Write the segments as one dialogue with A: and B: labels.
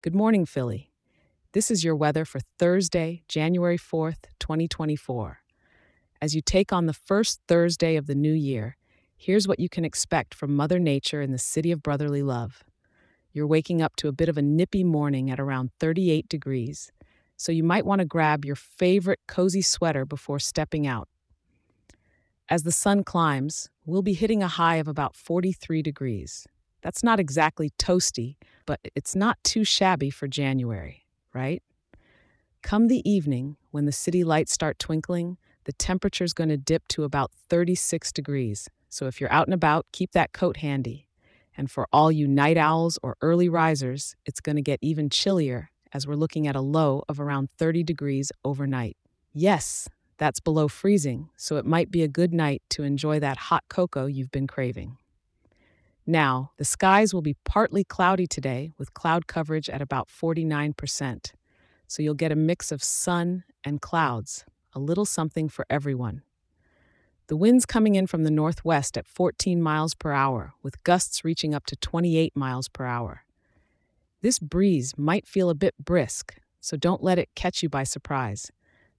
A: Good morning, Philly. This is your weather for Thursday, January 4th, 2024. As you take on the first Thursday of the new year, here's what you can expect from Mother Nature in the city of brotherly love. You're waking up to a bit of a nippy morning at around 38 degrees, so you might want to grab your favorite cozy sweater before stepping out. As the sun climbs, we'll be hitting a high of about 43 degrees. That's not exactly toasty, but it's not too shabby for January, right? Come the evening, when the city lights start twinkling, the temperature's going to dip to about 36 degrees. So if you're out and about, keep that coat handy. And for all you night owls or early risers, it's going to get even chillier as we're looking at a low of around 30 degrees overnight. Yes, that's below freezing, so it might be a good night to enjoy that hot cocoa you've been craving. Now, the skies will be partly cloudy today with cloud coverage at about 49%. So you'll get a mix of sun and clouds, a little something for everyone. The wind's coming in from the northwest at 14 miles per hour, with gusts reaching up to 28 miles per hour. This breeze might feel a bit brisk, so don't let it catch you by surprise.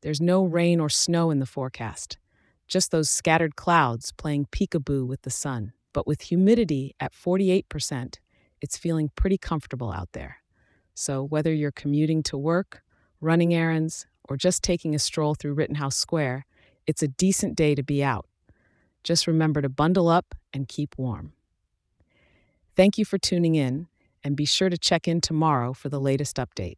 A: There's no rain or snow in the forecast, just those scattered clouds playing peekaboo with the sun. But with humidity at 48%, it's feeling pretty comfortable out there. So whether you're commuting to work, running errands, or just taking a stroll through Rittenhouse Square, it's a decent day to be out. Just remember to bundle up and keep warm. Thank you for tuning in, and be sure to check in tomorrow for the latest update.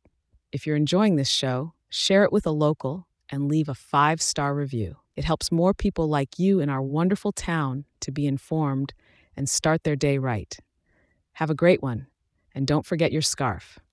A: If you're enjoying this show, share it with a local and leave a five star review. It helps more people like you in our wonderful town to be informed and start their day right. Have a great one, and don't forget your scarf.